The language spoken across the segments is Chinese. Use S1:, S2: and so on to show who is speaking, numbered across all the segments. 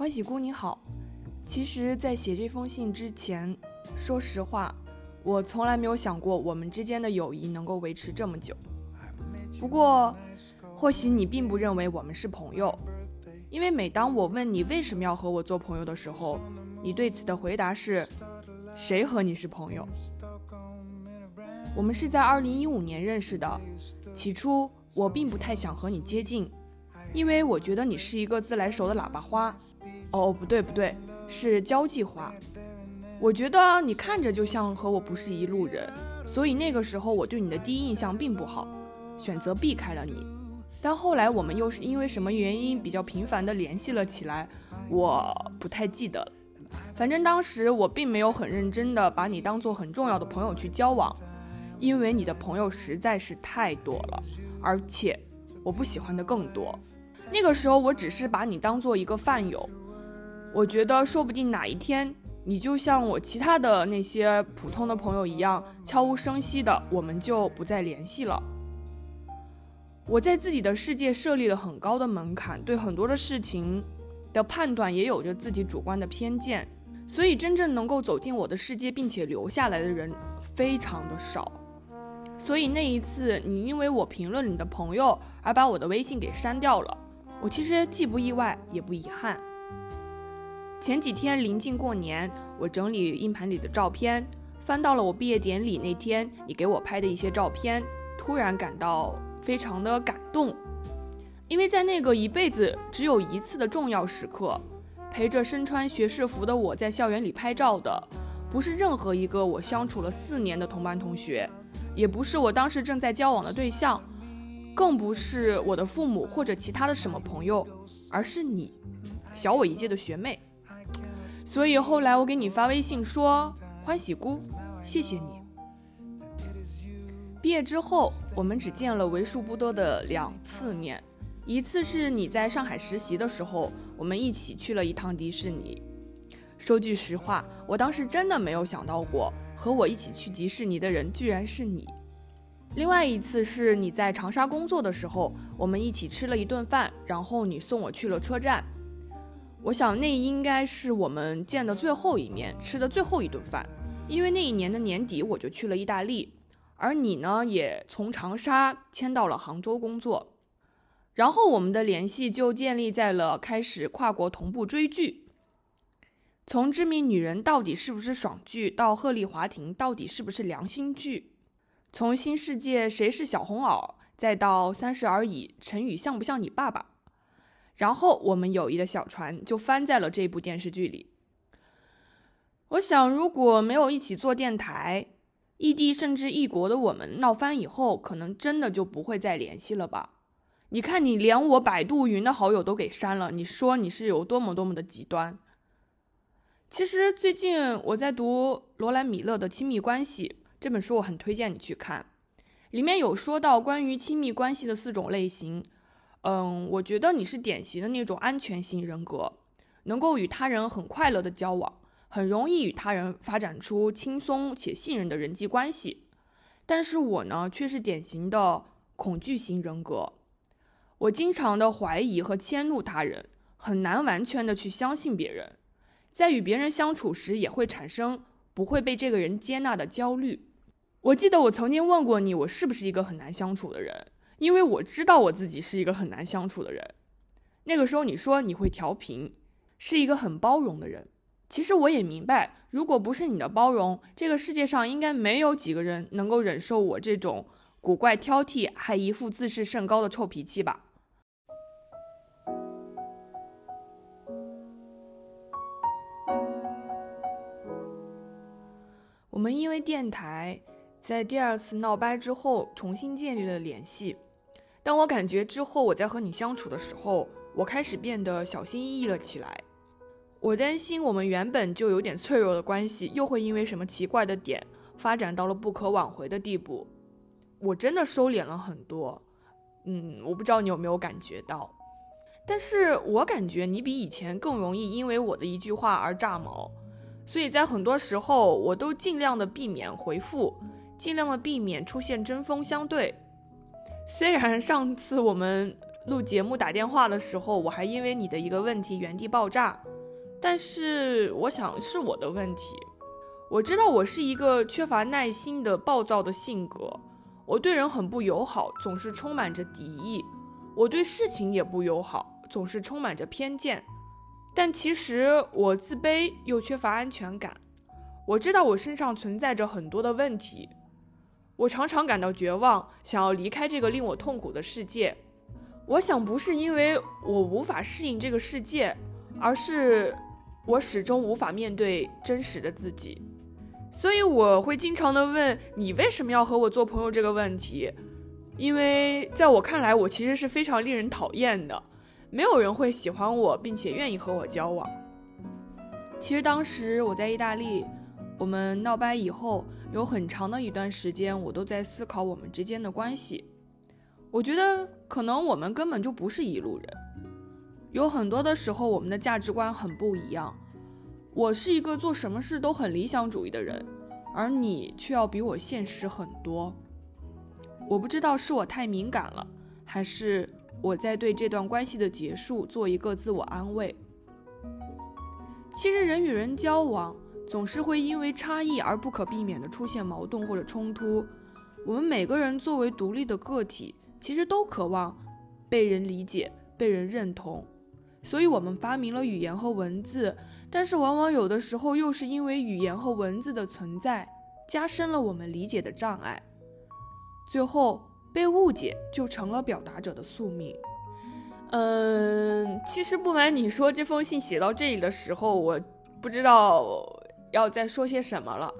S1: 欢喜姑你好。其实，在写这封信之前，说实话，我从来没有想过我们之间的友谊能够维持这么久。不过，或许你并不认为我们是朋友，因为每当我问你为什么要和我做朋友的时候，你对此的回答是：谁和你是朋友？我们是在二零一五年认识的，起初我并不太想和你接近。因为我觉得你是一个自来熟的喇叭花，哦，不对不对，是交际花。我觉得你看着就像和我不是一路人，所以那个时候我对你的第一印象并不好，选择避开了你。但后来我们又是因为什么原因比较频繁的联系了起来，我不太记得了。反正当时我并没有很认真的把你当做很重要的朋友去交往，因为你的朋友实在是太多了，而且我不喜欢的更多。那个时候，我只是把你当做一个饭友。我觉得，说不定哪一天，你就像我其他的那些普通的朋友一样，悄无声息的，我们就不再联系了。我在自己的世界设立了很高的门槛，对很多的事情的判断也有着自己主观的偏见，所以真正能够走进我的世界并且留下来的人非常的少。所以那一次，你因为我评论你的朋友而把我的微信给删掉了。我其实既不意外也不遗憾。前几天临近过年，我整理硬盘里的照片，翻到了我毕业典礼那天你给我拍的一些照片，突然感到非常的感动，因为在那个一辈子只有一次的重要时刻，陪着身穿学士服的我在校园里拍照的，不是任何一个我相处了四年的同班同学，也不是我当时正在交往的对象。更不是我的父母或者其他的什么朋友，而是你，小我一届的学妹。所以后来我给你发微信说：“欢喜姑，谢谢你。”毕业之后，我们只见了为数不多的两次面，一次是你在上海实习的时候，我们一起去了一趟迪士尼。说句实话，我当时真的没有想到过，和我一起去迪士尼的人居然是你。另外一次是你在长沙工作的时候，我们一起吃了一顿饭，然后你送我去了车站。我想那应该是我们见的最后一面，吃的最后一顿饭。因为那一年的年底我就去了意大利，而你呢也从长沙迁到了杭州工作。然后我们的联系就建立在了开始跨国同步追剧，从《致命女人》到底是不是爽剧，到《鹤唳华亭》到底是不是良心剧。从新世界谁是小红袄，再到三十而已，陈宇像不像你爸爸？然后我们友谊的小船就翻在了这部电视剧里。我想，如果没有一起做电台，异地甚至异国的我们闹翻以后，可能真的就不会再联系了吧？你看，你连我百度云的好友都给删了，你说你是有多么多么的极端？其实最近我在读罗兰米勒的《亲密关系》。这本书我很推荐你去看，里面有说到关于亲密关系的四种类型。嗯，我觉得你是典型的那种安全型人格，能够与他人很快乐的交往，很容易与他人发展出轻松且信任的人际关系。但是我呢，却是典型的恐惧型人格，我经常的怀疑和迁怒他人，很难完全的去相信别人，在与别人相处时也会产生不会被这个人接纳的焦虑。我记得我曾经问过你，我是不是一个很难相处的人？因为我知道我自己是一个很难相处的人。那个时候你说你会调频，是一个很包容的人。其实我也明白，如果不是你的包容，这个世界上应该没有几个人能够忍受我这种古怪、挑剔，还一副自视甚高的臭脾气吧。我们因为电台。在第二次闹掰之后，重新建立了联系。但我感觉之后我在和你相处的时候，我开始变得小心翼翼了起来。我担心我们原本就有点脆弱的关系，又会因为什么奇怪的点发展到了不可挽回的地步。我真的收敛了很多。嗯，我不知道你有没有感觉到，但是我感觉你比以前更容易因为我的一句话而炸毛，所以在很多时候我都尽量的避免回复。尽量的避免出现针锋相对。虽然上次我们录节目打电话的时候，我还因为你的一个问题原地爆炸。但是我想是我的问题。我知道我是一个缺乏耐心的暴躁的性格，我对人很不友好，总是充满着敌意。我对事情也不友好，总是充满着偏见。但其实我自卑又缺乏安全感。我知道我身上存在着很多的问题。我常常感到绝望，想要离开这个令我痛苦的世界。我想不是因为我无法适应这个世界，而是我始终无法面对真实的自己。所以我会经常的问你为什么要和我做朋友这个问题，因为在我看来，我其实是非常令人讨厌的，没有人会喜欢我，并且愿意和我交往。其实当时我在意大利，我们闹掰以后。有很长的一段时间，我都在思考我们之间的关系。我觉得可能我们根本就不是一路人。有很多的时候，我们的价值观很不一样。我是一个做什么事都很理想主义的人，而你却要比我现实很多。我不知道是我太敏感了，还是我在对这段关系的结束做一个自我安慰。其实人与人交往。总是会因为差异而不可避免地出现矛盾或者冲突。我们每个人作为独立的个体，其实都渴望被人理解、被人认同，所以我们发明了语言和文字。但是，往往有的时候又是因为语言和文字的存在，加深了我们理解的障碍，最后被误解就成了表达者的宿命。嗯，其实不瞒你说，这封信写到这里的时候，我不知道。要再说些什么了？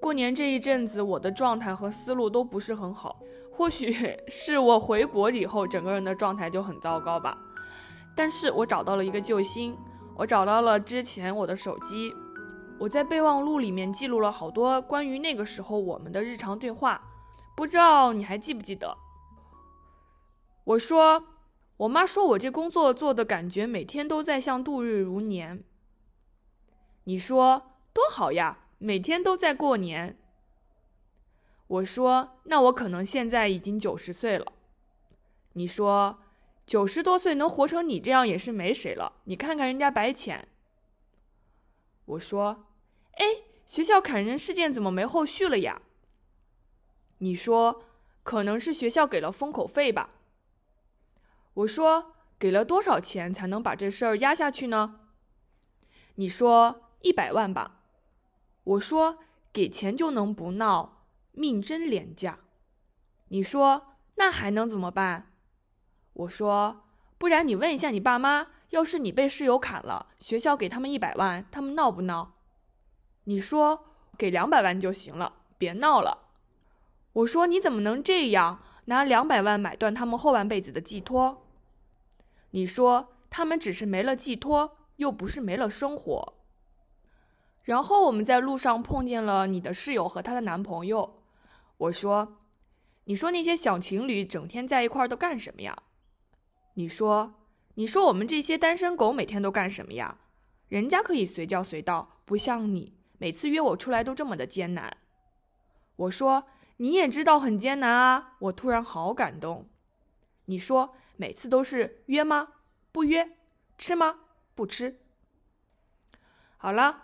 S1: 过年这一阵子，我的状态和思路都不是很好，或许 是我回国以后，整个人的状态就很糟糕吧。但是我找到了一个救星，我找到了之前我的手机，我在备忘录里面记录了好多关于那个时候我们的日常对话，不知道你还记不记得？我说，我妈说我这工作做的感觉每天都在像度日如年。你说。多好呀，每天都在过年。我说，那我可能现在已经九十岁了。你说，九十多岁能活成你这样也是没谁了。你看看人家白浅。我说，哎，学校砍人事件怎么没后续了呀？你说，可能是学校给了封口费吧。我说，给了多少钱才能把这事儿压下去呢？你说一百万吧。我说给钱就能不闹，命真廉价。你说那还能怎么办？我说不然你问一下你爸妈，要是你被室友砍了，学校给他们一百万，他们闹不闹？你说给两百万就行了，别闹了。我说你怎么能这样，拿两百万买断他们后半辈子的寄托？你说他们只是没了寄托，又不是没了生活。然后我们在路上碰见了你的室友和她的男朋友，我说：“你说那些小情侣整天在一块都干什么呀？”你说：“你说我们这些单身狗每天都干什么呀？人家可以随叫随到，不像你，每次约我出来都这么的艰难。”我说：“你也知道很艰难啊！”我突然好感动。你说：“每次都是约吗？不约？吃吗？不吃？”好了。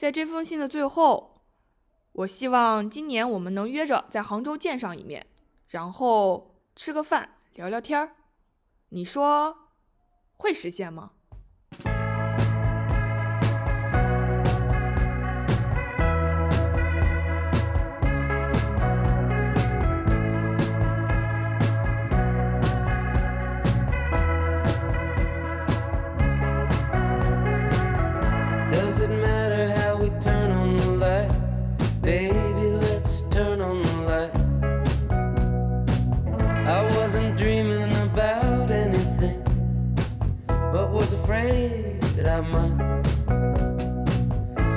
S1: 在这封信的最后，我希望今年我们能约着在杭州见上一面，然后吃个饭，聊聊天儿。你说会实现吗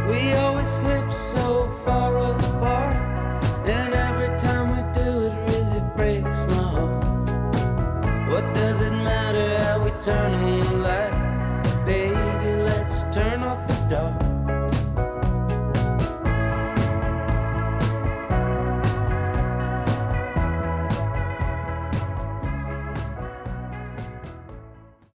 S1: ？We always slip so far apart, and every time we do, it really breaks my heart. What does it matter how we turn on the light? Baby, let's turn off the dark.